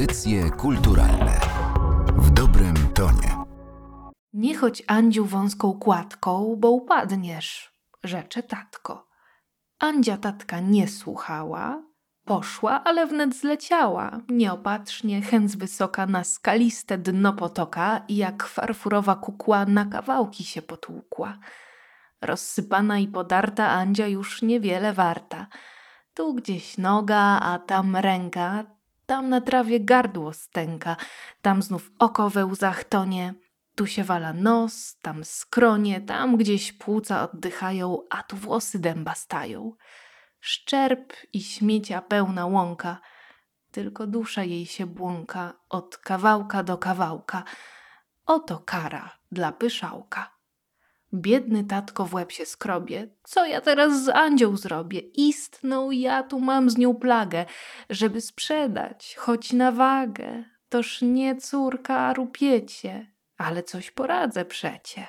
Audycje kulturalne w dobrym tonie. Nie chodź Andziu wąską kładką, bo upadniesz, rzecze tatko. Andzia tatka nie słuchała, poszła, ale wnet zleciała, nieopatrznie, chęc wysoka na skaliste dno potoka i jak farfurowa kukła na kawałki się potłukła. Rozsypana i podarta Andzia już niewiele warta. Tu gdzieś noga, a tam ręka, tam na trawie gardło stęka, tam znów oko we łzach tonie, tu się wala nos, tam skronie, tam gdzieś płuca oddychają, a tu włosy dęba stają. Szczerb i śmiecia pełna łąka, tylko dusza jej się błąka od kawałka do kawałka. Oto kara dla pyszałka. Biedny tatko w łeb się skrobie. Co ja teraz z Andzią zrobię? Istną ja tu mam z nią plagę, żeby sprzedać, choć na wagę. Toż nie córka, a rupiecie, ale coś poradzę przecie.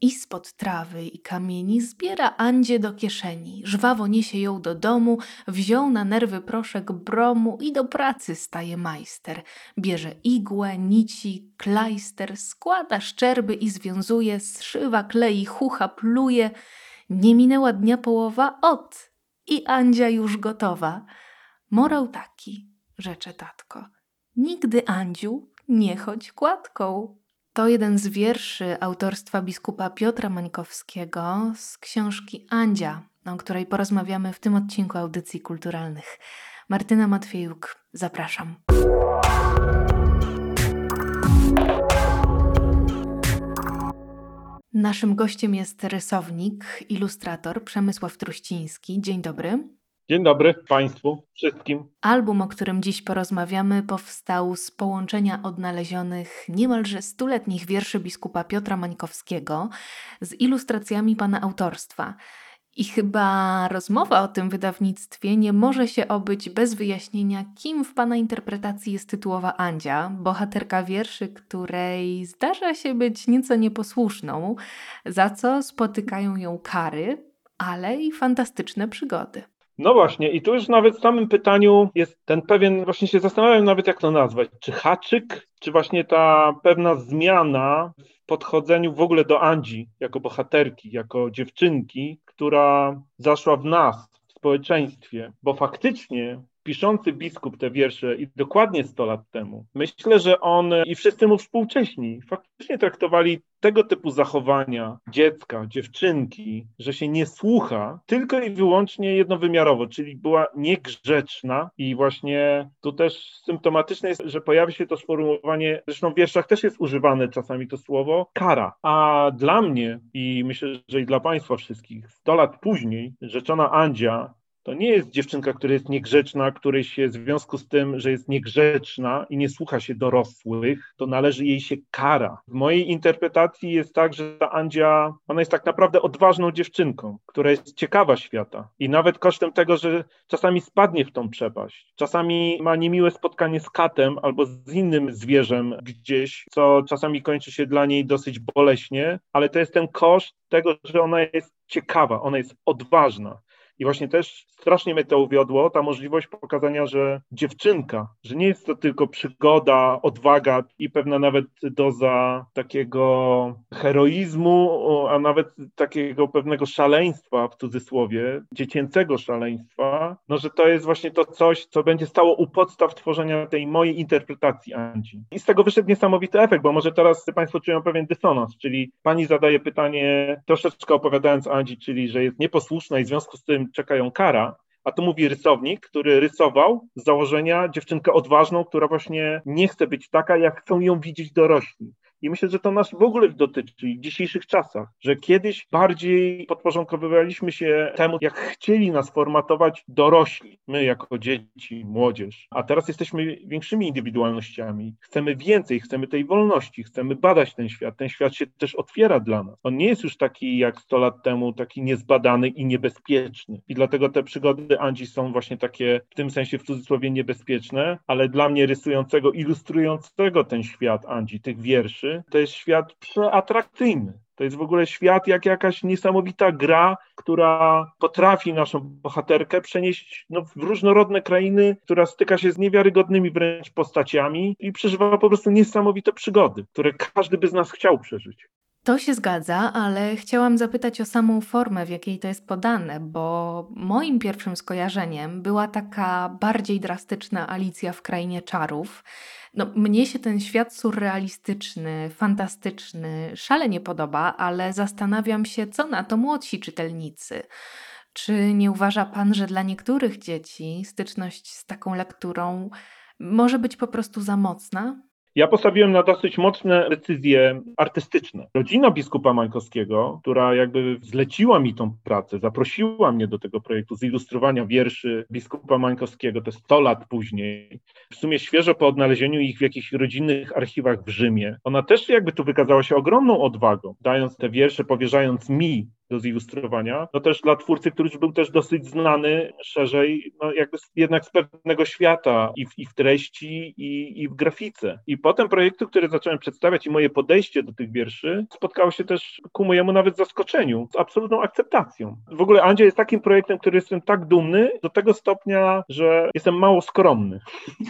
I spod trawy i kamieni zbiera Andzie do kieszeni, żwawo niesie ją do domu, wziął na nerwy proszek bromu i do pracy staje majster. Bierze igłę, nici, klajster, składa szczerby i związuje, zszywa, klei, chucha, pluje. Nie minęła dnia połowa, ot! I Andzia już gotowa. Morał taki, rzecze tatko. Nigdy, Andziu, nie chodź kładką. To jeden z wierszy autorstwa biskupa Piotra Mańkowskiego z książki Andzia, o której porozmawiamy w tym odcinku audycji kulturalnych. Martyna Matwiejuk, zapraszam. Naszym gościem jest rysownik, ilustrator Przemysław Truściński. Dzień dobry. Dzień dobry Państwu, wszystkim. Album, o którym dziś porozmawiamy, powstał z połączenia odnalezionych niemalże stuletnich wierszy biskupa Piotra Mańkowskiego z ilustracjami pana autorstwa. I chyba rozmowa o tym wydawnictwie nie może się obyć bez wyjaśnienia, kim w pana interpretacji jest tytułowa Andzia, bohaterka wierszy, której zdarza się być nieco nieposłuszną, za co spotykają ją kary, ale i fantastyczne przygody. No właśnie, i tu już nawet w samym pytaniu jest ten pewien, właśnie się zastanawiam nawet jak to nazwać, czy haczyk, czy właśnie ta pewna zmiana w podchodzeniu w ogóle do Andzi jako bohaterki, jako dziewczynki, która zaszła w nas, w społeczeństwie, bo faktycznie piszący biskup te wiersze i dokładnie 100 lat temu, myślę, że on i wszyscy mu współcześni faktycznie traktowali tego typu zachowania dziecka, dziewczynki, że się nie słucha, tylko i wyłącznie jednowymiarowo, czyli była niegrzeczna i właśnie tu też symptomatyczne jest, że pojawi się to sformułowanie, zresztą w wierszach też jest używane czasami to słowo, kara. A dla mnie i myślę, że i dla Państwa wszystkich, 100 lat później rzeczona Andzia to nie jest dziewczynka, która jest niegrzeczna, której się w związku z tym, że jest niegrzeczna i nie słucha się dorosłych, to należy jej się kara. W mojej interpretacji jest tak, że ta Andzia, ona jest tak naprawdę odważną dziewczynką, która jest ciekawa świata i nawet kosztem tego, że czasami spadnie w tą przepaść, czasami ma niemiłe spotkanie z katem albo z innym zwierzem gdzieś, co czasami kończy się dla niej dosyć boleśnie, ale to jest ten koszt tego, że ona jest ciekawa, ona jest odważna. I właśnie też strasznie mnie to uwiodło, ta możliwość pokazania, że dziewczynka, że nie jest to tylko przygoda, odwaga i pewna nawet doza takiego heroizmu, a nawet takiego pewnego szaleństwa w cudzysłowie, dziecięcego szaleństwa, no że to jest właśnie to coś, co będzie stało u podstaw tworzenia tej mojej interpretacji Andzi. I z tego wyszedł niesamowity efekt, bo może teraz Państwo czują pewien dysonans, czyli pani zadaje pytanie, troszeczkę opowiadając Andzi, czyli że jest nieposłuszna i w związku z tym czekają kara, a tu mówi rysownik, który rysował z założenia dziewczynkę odważną, która właśnie nie chce być taka, jak chcą ją widzieć dorośli. I myślę, że to nas w ogóle dotyczy w dzisiejszych czasach, że kiedyś bardziej podporządkowywaliśmy się temu, jak chcieli nas formatować dorośli, my jako dzieci, młodzież, a teraz jesteśmy większymi indywidualnościami. Chcemy więcej, chcemy tej wolności, chcemy badać ten świat. Ten świat się też otwiera dla nas. On nie jest już taki jak 100 lat temu, taki niezbadany i niebezpieczny. I dlatego te przygody Andzi są właśnie takie w tym sensie w cudzysłowie niebezpieczne, ale dla mnie rysującego, ilustrującego ten świat Andzi, tych wierszy, to jest świat przeatrakcyjny. To jest w ogóle świat jak jakaś niesamowita gra, która potrafi naszą bohaterkę przenieść no, w różnorodne krainy, która styka się z niewiarygodnymi wręcz postaciami i przeżywa po prostu niesamowite przygody, które każdy by z nas chciał przeżyć. To się zgadza, ale chciałam zapytać o samą formę, w jakiej to jest podane, bo moim pierwszym skojarzeniem była taka bardziej drastyczna Alicja w Krainie Czarów. No, mnie się ten świat surrealistyczny, fantastyczny szalenie podoba, ale zastanawiam się, co na to młodsi czytelnicy. Czy nie uważa Pan, że dla niektórych dzieci styczność z taką lekturą może być po prostu za mocna? Ja postawiłem na dosyć mocne decyzje artystyczne. Rodzina biskupa Mańkowskiego, która jakby zleciła mi tą pracę, zaprosiła mnie do tego projektu zilustrowania wierszy biskupa Mańkowskiego, to 100 lat później, w sumie świeżo po odnalezieniu ich w jakichś rodzinnych archiwach w Rzymie. Ona też jakby tu wykazała się ogromną odwagą, dając te wiersze, powierzając mi do zilustrowania. No też dla twórcy, który już był też dosyć znany szerzej, no jakby jednak z pewnego świata i w, i w treści, i, i w grafice. I potem projekty, które zacząłem przedstawiać i moje podejście do tych wierszy spotkało się też ku mojemu nawet zaskoczeniu, z absolutną akceptacją. W ogóle Andzia jest takim projektem, który jestem tak dumny do tego stopnia, że jestem mało skromny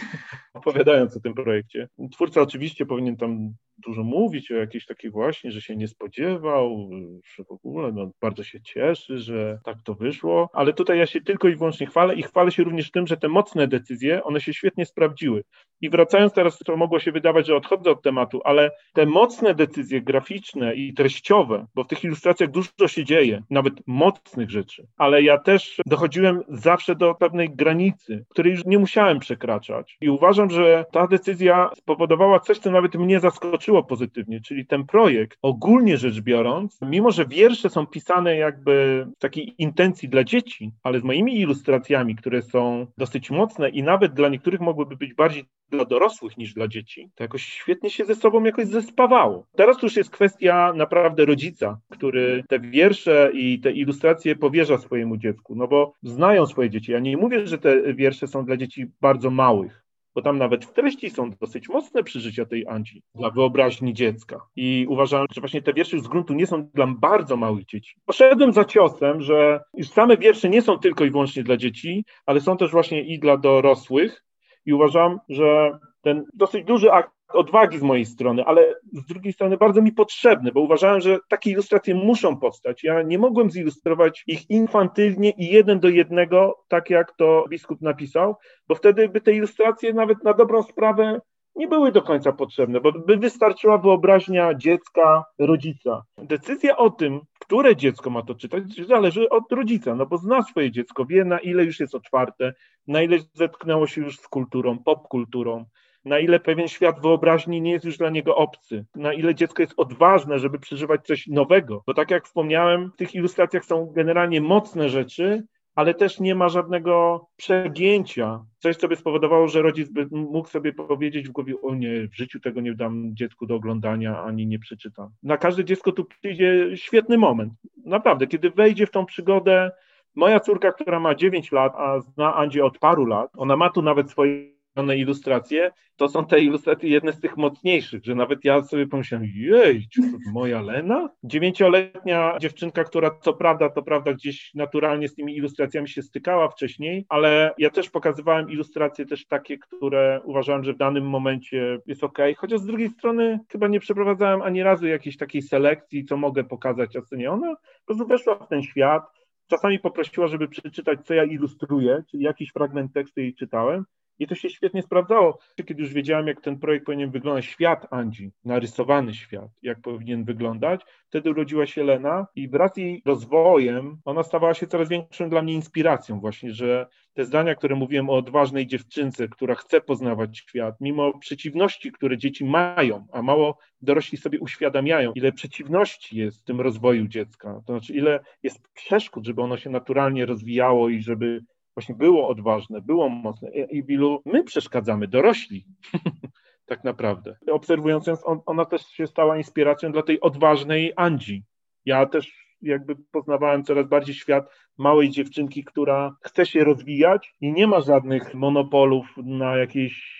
opowiadając o tym projekcie. Twórca oczywiście powinien tam dużo mówić o jakiejś takiej właśnie, że się nie spodziewał, że w ogóle no, bardzo się cieszy, że tak to wyszło, ale tutaj ja się tylko i wyłącznie chwalę i chwalę się również tym, że te mocne decyzje, one się świetnie sprawdziły. I wracając teraz, to mogło się wydawać, że odchodzę od tematu, ale te mocne decyzje graficzne i treściowe, bo w tych ilustracjach dużo się dzieje, nawet mocnych rzeczy, ale ja też dochodziłem zawsze do pewnej granicy, której już nie musiałem przekraczać. I uważam, że ta decyzja spowodowała coś, co nawet mnie zaskoczyło pozytywnie, czyli ten projekt, ogólnie rzecz biorąc, mimo że wiersze są pisane jakby w takiej intencji dla dzieci, ale z moimi ilustracjami, które są dosyć mocne i nawet dla niektórych mogłyby być bardziej dla dorosłych niż dla dzieci, to jakoś świetnie się ze sobą jakoś zespawało. Teraz już jest kwestia naprawdę rodzica, który te wiersze i te ilustracje powierza swojemu dziecku, no bo znają swoje dzieci. Ja nie mówię, że te wiersze są dla dzieci bardzo małych, bo tam nawet w treści są dosyć mocne przeżycia tej Andzi dla wyobraźni dziecka. I uważam, że właśnie te wiersze z gruntu nie są dla bardzo małych dzieci. Poszedłem za ciosem, że już same wiersze nie są tylko i wyłącznie dla dzieci, ale są też właśnie i dla dorosłych. I uważam, że ten dosyć duży akt odwagi z mojej strony, ale z drugiej strony bardzo mi potrzebny, bo uważałem, że takie ilustracje muszą powstać. Ja nie mogłem zilustrować ich infantylnie i jeden do jednego, tak jak to biskup napisał, bo wtedy by te ilustracje nawet na dobrą sprawę nie były do końca potrzebne, bo by wystarczyła wyobraźnia dziecka, rodzica. Decyzja o tym, które dziecko ma to czytać, zależy od rodzica, no bo zna swoje dziecko, wie na ile już jest otwarte, na ile zetknęło się już z kulturą, popkulturą, na ile pewien świat wyobraźni nie jest już dla niego obcy, na ile dziecko jest odważne, żeby przeżywać coś nowego. Bo tak jak wspomniałem, w tych ilustracjach są generalnie mocne rzeczy, ale też nie ma żadnego przegięcia. Coś, co by spowodowało, że rodzic by mógł sobie powiedzieć w głowie, o nie, w życiu tego nie dam dziecku do oglądania, ani nie przeczytam. Na każde dziecko tu przyjdzie świetny moment. Naprawdę, kiedy wejdzie w tą przygodę, moja córka, która ma 9 lat, a zna Andzie od paru lat, ona ma tu nawet swoje ilustracje, to są te ilustracje jedne z tych mocniejszych, że nawet ja sobie pomyślałem, jej, moja Lena? Dziewięcioletnia dziewczynka, która co prawda, to prawda gdzieś naturalnie z tymi ilustracjami się stykała wcześniej, ale ja też pokazywałem ilustracje też takie, które uważałem, że w danym momencie jest ok, chociaż z drugiej strony chyba nie przeprowadzałem ani razu jakiejś takiej selekcji, co mogę pokazać, a co nie. Ona po prostu weszła w ten świat, czasami poprosiła, żeby przeczytać, co ja ilustruję, czyli jakiś fragment tekstu jej czytałem, i to się świetnie sprawdzało, kiedy już wiedziałem, jak ten projekt powinien wyglądać, świat Andzi, narysowany świat, jak powinien wyglądać. Wtedy urodziła się Lena i wraz z jej rozwojem ona stawała się coraz większą dla mnie inspiracją właśnie, że te zdania, które mówiłem o odważnej dziewczynce, która chce poznawać świat, mimo przeciwności, które dzieci mają, a mało dorośli sobie uświadamiają, ile przeciwności jest w tym rozwoju dziecka, to znaczy ile jest przeszkód, żeby ono się naturalnie rozwijało i żeby właśnie było odważne, było mocne i w ilu my przeszkadzamy, dorośli, tak naprawdę. Obserwując ją, on, ona też się stała inspiracją dla tej odważnej Andzi. Ja też jakby poznawałem coraz bardziej świat małej dziewczynki, która chce się rozwijać i nie ma żadnych monopolów na jakieś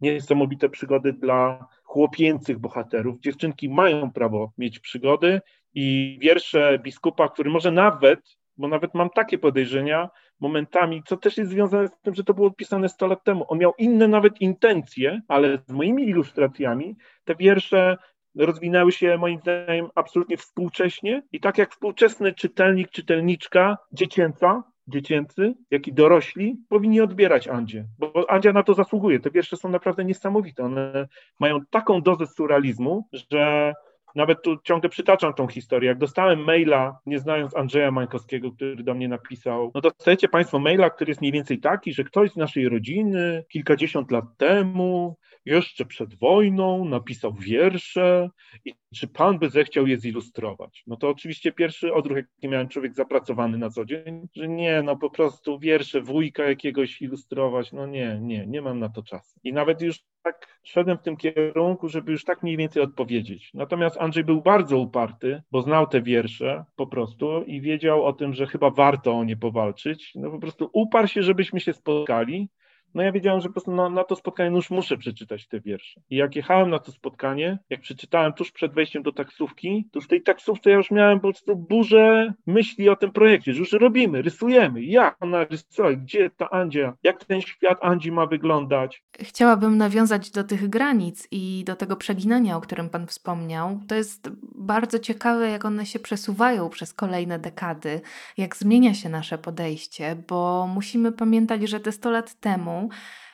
niesamowite przygody dla chłopięcych bohaterów. Dziewczynki mają prawo mieć przygody i wiersze biskupa, który może nawet, bo nawet mam takie podejrzenia, momentami, co też jest związane z tym, że to było pisane 100 lat temu. On miał inne nawet intencje, ale z moimi ilustracjami te wiersze rozwinęły się moim zdaniem absolutnie współcześnie i tak jak współczesny czytelnik, czytelniczka dziecięca, dziecięcy, jak i dorośli powinni odbierać Andzie, bo Andzia na to zasługuje. Te wiersze są naprawdę niesamowite. One mają taką dozę surrealizmu, że nawet tu ciągle przytaczam tą historię. Jak dostałem maila, nie znając Andrzeja Mańkowskiego, który do mnie napisał, no dostajecie Państwo maila, który jest mniej więcej taki, że ktoś z naszej rodziny kilkadziesiąt lat temu jeszcze przed wojną napisał wiersze i czy pan by zechciał je zilustrować? No to oczywiście pierwszy odruch, jaki miałem człowiek zapracowany na co dzień, że nie, no po prostu wiersze wujka jakiegoś ilustrować, no nie, nie, nie mam na to czasu. I nawet już tak szedłem w tym kierunku, żeby już tak mniej więcej odpowiedzieć. Natomiast Andrzej był bardzo uparty, bo znał te wiersze po prostu i wiedział o tym, że chyba warto o nie powalczyć. No po prostu uparł się, żebyśmy się spotkali no ja wiedziałem, że po prostu na, na, to spotkanie już muszę przeczytać te wiersze. I jak jechałem na to spotkanie, jak przeczytałem tuż przed wejściem do taksówki, to w tej taksówce ja już miałem po prostu burzę myśli o tym projekcie, że już robimy, rysujemy, jak ona rysuje, gdzie ta Andzia, jak ten świat Andzi ma wyglądać. Chciałabym nawiązać do tych granic i do tego przeginania, o którym Pan wspomniał. To jest bardzo ciekawe, jak one się przesuwają przez kolejne dekady, jak zmienia się nasze podejście, bo musimy pamiętać, że te 100 lat temu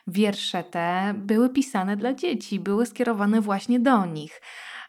wiersze te były pisane dla dzieci, były skierowane właśnie do nich,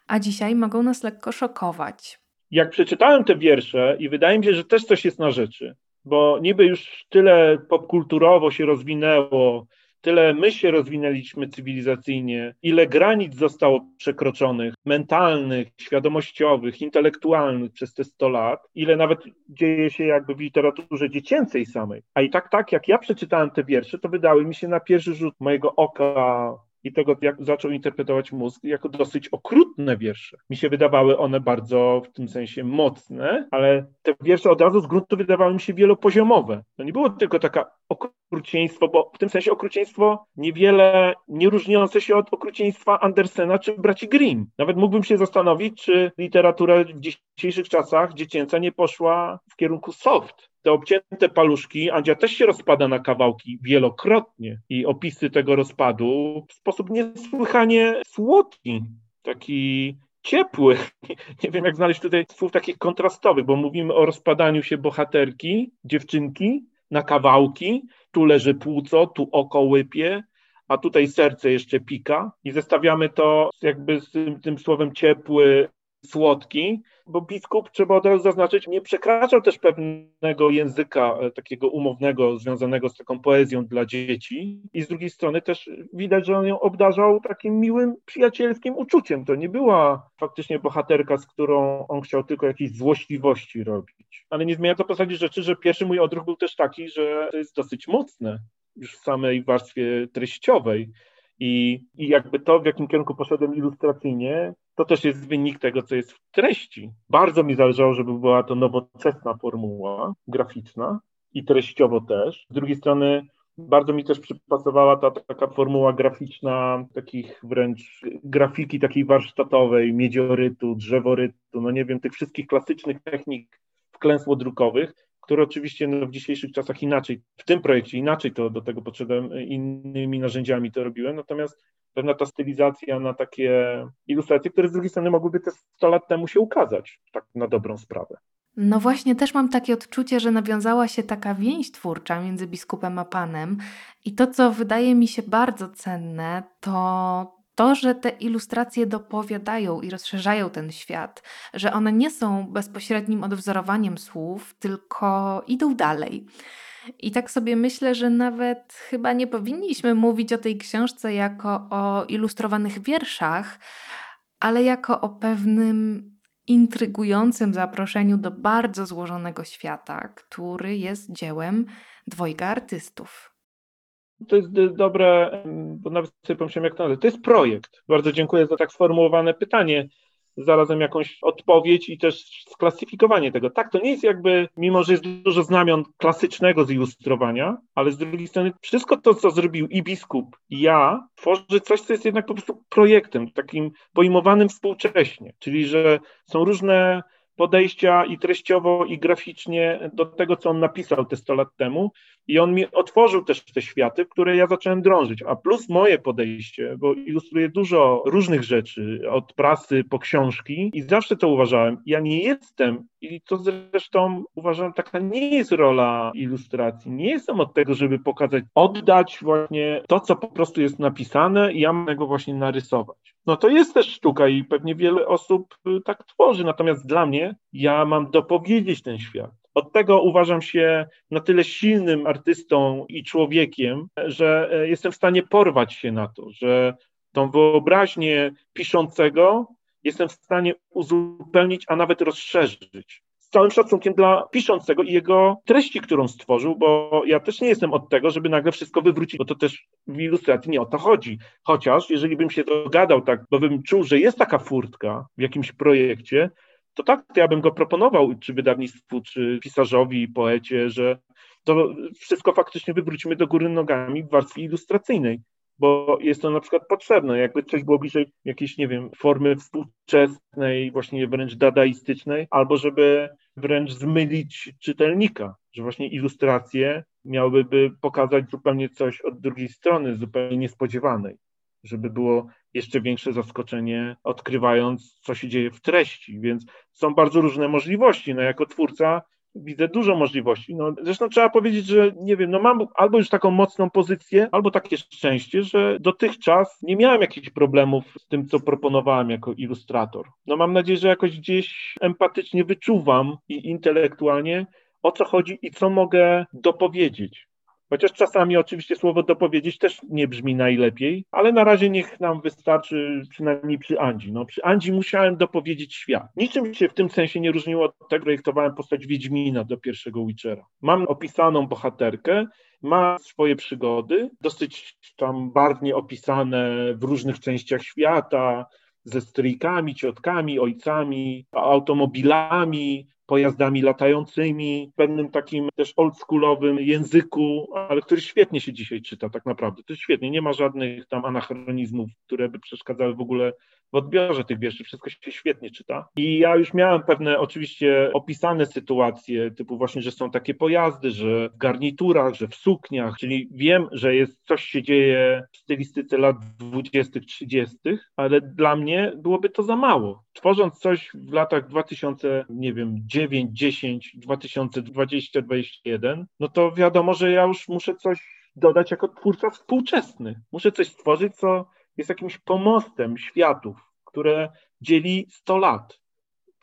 a dzisiaj mogą nas lekko szokować. Jak przeczytałem te wiersze, i wydaje mi się, że też coś jest na rzeczy, bo niby już tyle popkulturowo się rozwinęło, tyle my się rozwinęliśmy cywilizacyjnie, ile granic zostało przekroczonych, mentalnych, świadomościowych, intelektualnych przez te 100 lat, ile nawet dzieje się jakby w literaturze dziecięcej samej. A i tak, tak jak ja przeczytałem te wiersze, to wydały mi się na pierwszy rzut mojego oka i tego, jak zaczął interpretować mózg, jako dosyć okrutne wiersze. Mi się wydawały one bardzo w tym sensie mocne, ale te wiersze od razu z gruntu wydawały mi się wielopoziomowe. To nie było tylko taka okrucieństwo, bo w tym sensie okrucieństwo niewiele nie różniące się od okrucieństwa Andersena czy braci Grimm. Nawet mógłbym się zastanowić, czy literatura w dzisiejszych czasach dziecięca nie poszła w kierunku soft, te obcięte paluszki, Andzia też się rozpada na kawałki wielokrotnie i opisy tego rozpadu w sposób niesłychanie słodki, taki ciepły. Nie wiem, jak znaleźć tutaj słów takich kontrastowych, bo mówimy o rozpadaniu się bohaterki, dziewczynki na kawałki. Tu leży płuco, tu oko łypie, a tutaj serce jeszcze pika i zestawiamy to jakby z tym, tym słowem ciepły, słodki, bo biskup, trzeba od razu zaznaczyć, nie przekraczał też pewnego języka e, takiego umownego, związanego z taką poezją dla dzieci i z drugiej strony też widać, że on ją obdarzał takim miłym, przyjacielskim uczuciem. To nie była faktycznie bohaterka, z którą on chciał tylko jakieś złośliwości robić. Ale nie zmienia to postaci rzeczy, że pierwszy mój odruch był też taki, że to jest dosyć mocne już w samej warstwie treściowej. I, I jakby to, w jakim kierunku poszedłem ilustracyjnie, to też jest wynik tego, co jest w treści. Bardzo mi zależało, żeby była to nowoczesna formuła graficzna i treściowo też. Z drugiej strony bardzo mi też przypasowała ta taka formuła graficzna, takich wręcz grafiki takiej warsztatowej, miedziorytu, drzeworytu, no nie wiem, tych wszystkich klasycznych technik wklęsło-drukowych, które oczywiście no, w dzisiejszych czasach inaczej, w tym projekcie inaczej to do tego podszedłem, innymi narzędziami to robiłem, natomiast pewna ta stylizacja na takie ilustracje, które z drugiej strony mogłyby te 100 lat temu się ukazać, tak na dobrą sprawę. No właśnie, też mam takie odczucie, że nawiązała się taka więź twórcza między biskupem a panem. I to, co wydaje mi się bardzo cenne, to to, że te ilustracje dopowiadają i rozszerzają ten świat, że one nie są bezpośrednim odwzorowaniem słów, tylko idą dalej. I tak sobie myślę, że nawet chyba nie powinniśmy mówić o tej książce jako o ilustrowanych wierszach, ale jako o pewnym intrygującym zaproszeniu do bardzo złożonego świata, który jest dziełem dwojga artystów. To jest dobre, bo nawet sobie pomyślałem, jak to nazywa. To jest projekt. Bardzo dziękuję za tak sformułowane pytanie zarazem jakąś odpowiedź i też sklasyfikowanie tego. Tak, to nie jest jakby, mimo że jest dużo znamion klasycznego zilustrowania, ale z drugiej strony wszystko to, co zrobił i biskup, i ja, tworzy coś, co jest jednak po prostu projektem, takim pojmowanym współcześnie, czyli że są różne podejścia i treściowo, i graficznie do tego, co on napisał te 100 lat temu. I on mi otworzył też te światy, w które ja zacząłem drążyć. A plus moje podejście, bo ilustruje dużo różnych rzeczy, od prasy po książki, i zawsze to uważałem. Ja nie jestem, i to zresztą uważam, taka nie jest rola ilustracji. Nie jestem od tego, żeby pokazać, oddać właśnie to, co po prostu jest napisane, i ja mam go właśnie narysować. No to jest też sztuka i pewnie wiele osób y, tak tworzy, natomiast dla mnie ja mam dopowiedzieć ten świat. Od tego uważam się na tyle silnym artystą i człowiekiem, że e, jestem w stanie porwać się na to, że tą wyobraźnię piszącego jestem w stanie uzupełnić, a nawet rozszerzyć. Z całym szacunkiem dla piszącego i jego treści, którą stworzył, bo ja też nie jestem od tego, żeby nagle wszystko wywrócić, bo to też w ilustracji nie o to chodzi. Chociaż jeżeli bym się dogadał tak, bo bym czuł, że jest taka furtka w jakimś projekcie, to tak, to ja bym go proponował, czy wydawnictwu, czy pisarzowi, poecie, że to wszystko faktycznie wywrócimy do góry nogami w warstwie ilustracyjnej, bo jest to na przykład potrzebne, jakby coś było bliżej jakiejś, nie wiem, formy współczesnej, właśnie wręcz dadaistycznej, albo żeby wręcz zmylić czytelnika, że właśnie ilustracje miałyby pokazać zupełnie coś od drugiej strony, zupełnie niespodziewanej żeby było jeszcze większe zaskoczenie, odkrywając, co się dzieje w treści. Więc są bardzo różne możliwości. No, jako twórca widzę dużo możliwości. No, zresztą trzeba powiedzieć, że nie wiem, no mam albo już taką mocną pozycję, albo takie szczęście, że dotychczas nie miałem jakichś problemów z tym, co proponowałem jako ilustrator. No mam nadzieję, że jakoś gdzieś empatycznie wyczuwam i intelektualnie, o co chodzi i co mogę dopowiedzieć. Chociaż czasami oczywiście słowo dopowiedzieć też nie brzmi najlepiej, ale na razie niech nam wystarczy przynajmniej przy Andzi. No, przy Andzi musiałem dopowiedzieć świat. Niczym się w tym sensie nie różniło od tego, projektowałem postać Wiedźmina do pierwszego Witchera. Mam opisaną bohaterkę, ma swoje przygody, dosyć tam barwnie opisane w różnych częściach świata, ze stryjkami, ciotkami, ojcami, automobilami, pojazdami latającymi, pewnym takim też oldschoolowym języku, ale który świetnie się dzisiaj czyta tak naprawdę. To jest świetnie, nie ma żadnych tam anachronizmów, które by przeszkadzały w ogóle w odbiorze tych wierszy, wszystko się świetnie czyta. I ja już miałem pewne oczywiście opisane sytuacje, typu właśnie, że są takie pojazdy, że w garniturach, że w sukniach, czyli wiem, że jest coś się dzieje w stylistyce lat 20., 30., ale dla mnie byłoby to za mało. Tworząc coś w latach 2000, nie wiem, 9, 10, 2020, 2021, no to wiadomo, że ja już muszę coś dodać jako twórca współczesny. Muszę coś stworzyć, co jest jakimś pomostem światów, które dzieli 100 lat.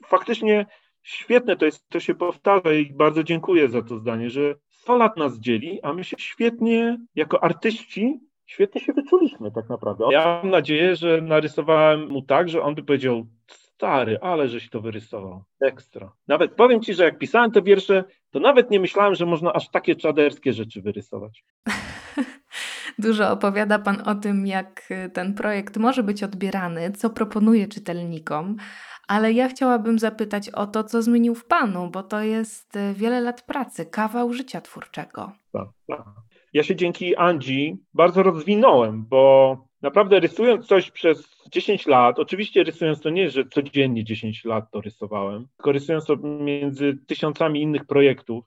Faktycznie świetne to jest, to się powtarza i bardzo dziękuję za to zdanie, że 100 lat nas dzieli, a my się świetnie, jako artyści, świetnie się wyczuliśmy tak naprawdę. Ja mam nadzieję, że narysowałem mu tak, że on by powiedział, stary, ale żeś to wyrysował. Ekstra. Nawet powiem ci, że jak pisałem te wiersze, to nawet nie myślałem, że można aż takie czaderskie rzeczy wyrysować. Dużo opowiada Pan o tym, jak ten projekt może być odbierany, co proponuje czytelnikom, ale ja chciałabym zapytać o to, co zmienił w Panu, bo to jest wiele lat pracy, kawał życia twórczego. Tak, tak. Ja się dzięki Andzi bardzo rozwinąłem, bo naprawdę rysując coś przez 10 lat, oczywiście rysując to nie, że codziennie 10 lat to rysowałem, tylko rysując to między tysiącami innych projektów,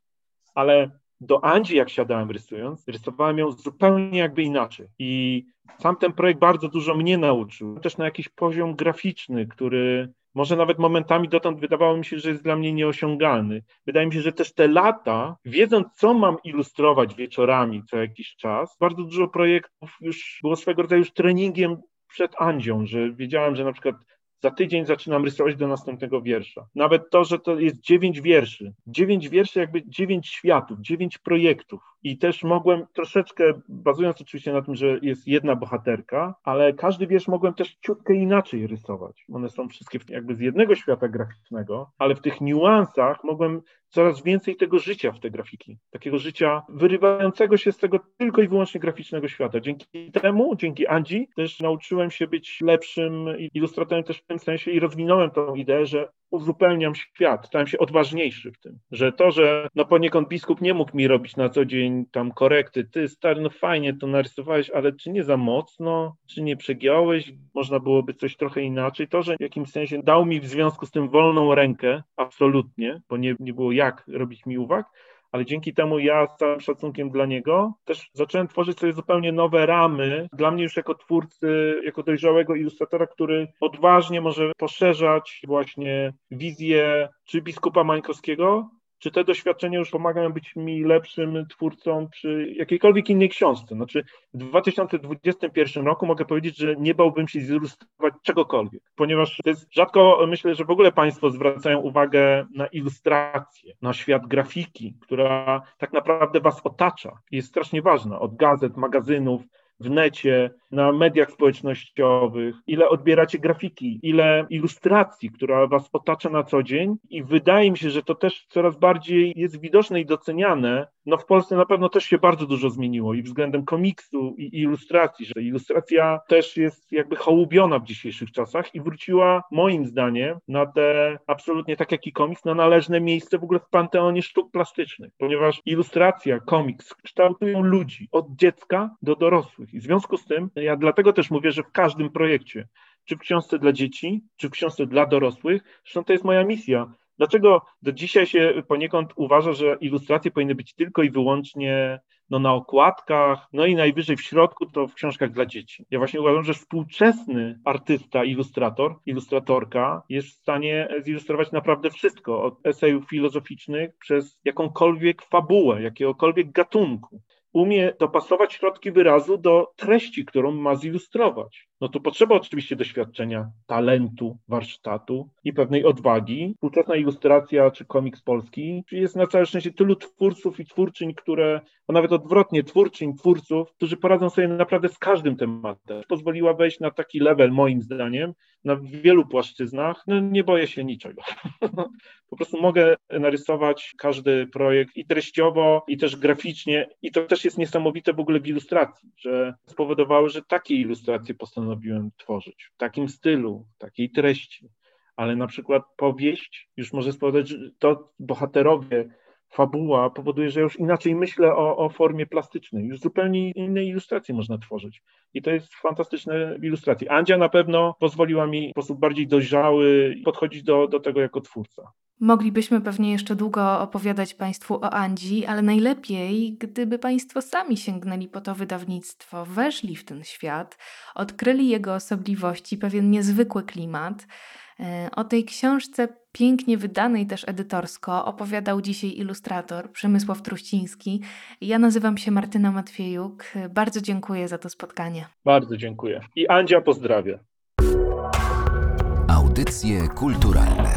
ale do Andzi, jak siadałem rysując, rysowałem ją zupełnie jakby inaczej. I sam ten projekt bardzo dużo mnie nauczył, też na jakiś poziom graficzny, który może nawet momentami dotąd wydawało mi się, że jest dla mnie nieosiągalny. Wydaje mi się, że też te lata, wiedząc, co mam ilustrować wieczorami co jakiś czas, bardzo dużo projektów już było swego rodzaju już treningiem przed Andzią, że wiedziałem, że na przykład za tydzień zaczynam rysować do następnego wiersza. Nawet to, że to jest dziewięć wierszy. Dziewięć wierszy, jakby dziewięć światów, dziewięć projektów. I też mogłem troszeczkę, bazując oczywiście na tym, że jest jedna bohaterka, ale każdy wiersz mogłem też ciutkę inaczej rysować. One są wszystkie jakby z jednego świata graficznego, ale w tych niuansach mogłem coraz więcej tego życia w te grafiki. Takiego życia wyrywającego się z tego tylko i wyłącznie graficznego świata. Dzięki temu, dzięki Andzi, też nauczyłem się być lepszym ilustratorem też w tym sensie i rozwinąłem tą ideę, że uzupełniam świat, stałem się odważniejszy w tym, że to, że no poniekąd biskup nie mógł mi robić na co dzień tam korekty, ty stary, no fajnie to narysowałeś, ale czy nie za mocno, czy nie przegiąłeś, można byłoby coś trochę inaczej. To, że w jakimś sensie dał mi w związku z tym wolną rękę, absolutnie, bo nie, nie było jak robić mi uwag, ale dzięki temu ja z całym szacunkiem dla niego też zacząłem tworzyć sobie zupełnie nowe ramy. Dla mnie już jako twórcy, jako dojrzałego ilustratora, który odważnie może poszerzać właśnie wizję czy biskupa Mańkowskiego, czy te doświadczenia już pomagają być mi lepszym twórcą przy jakiejkolwiek innej książce. Znaczy w 2021 roku mogę powiedzieć, że nie bałbym się zilustrować czegokolwiek, ponieważ to jest rzadko, myślę, że w ogóle Państwo zwracają uwagę na ilustrację, na świat grafiki, która tak naprawdę Was otacza. Jest strasznie ważna, od gazet, magazynów, w necie, na mediach społecznościowych, ile odbieracie grafiki, ile ilustracji, która was otacza na co dzień. I wydaje mi się, że to też coraz bardziej jest widoczne i doceniane. No w Polsce na pewno też się bardzo dużo zmieniło i względem komiksu i ilustracji, że ilustracja też jest jakby hołubiona w dzisiejszych czasach i wróciła moim zdaniem na te absolutnie tak jak i komiks, na należne miejsce w ogóle w panteonie sztuk plastycznych, ponieważ ilustracja, komiks kształtują ludzi od dziecka do dorosłych i w związku z tym ja dlatego też mówię, że w każdym projekcie, czy w książce dla dzieci, czy w książce dla dorosłych, zresztą to jest moja misja. Dlaczego do dzisiaj się poniekąd uważa, że ilustracje powinny być tylko i wyłącznie no, na okładkach, no i najwyżej w środku to w książkach dla dzieci. Ja właśnie uważam, że współczesny artysta, ilustrator, ilustratorka jest w stanie zilustrować naprawdę wszystko, od esejów filozoficznych przez jakąkolwiek fabułę, jakiegokolwiek gatunku umie dopasować środki wyrazu do treści, którą ma zilustrować. No to potrzeba oczywiście doświadczenia, talentu, warsztatu i pewnej odwagi. Współczesna ilustracja czy komiks polski jest na całe szczęście tylu twórców i twórczyń, które, a nawet odwrotnie, twórczyń, twórców, którzy poradzą sobie naprawdę z każdym tematem. Pozwoliła wejść na taki level, moim zdaniem, na wielu płaszczyznach. No nie boję się niczego. po prostu mogę narysować każdy projekt i treściowo, i też graficznie. I to też jest niesamowite w ogóle w ilustracji, że spowodowały, że takie ilustracje postanowiłem tworzyć w takim stylu, takiej treści. Ale na przykład powieść już może spowodować, że to bohaterowie fabuła powoduje, że już inaczej myślę o, o, formie plastycznej. Już zupełnie inne ilustracje można tworzyć. I to jest fantastyczne w ilustracji. Andzia na pewno pozwoliła mi w sposób bardziej dojrzały podchodzić do, do tego jako twórca. Moglibyśmy pewnie jeszcze długo opowiadać Państwu o Andzi, ale najlepiej, gdyby Państwo sami sięgnęli po to wydawnictwo, weszli w ten świat, odkryli jego osobliwości, pewien niezwykły klimat. E, o tej książce pięknie wydanej też edytorsko opowiadał dzisiaj ilustrator Przemysław Truściński. Ja nazywam się Martyna Matwiejuk. Bardzo dziękuję za to spotkanie. Bardzo dziękuję. I Andzia pozdrawia. Audycje kulturalne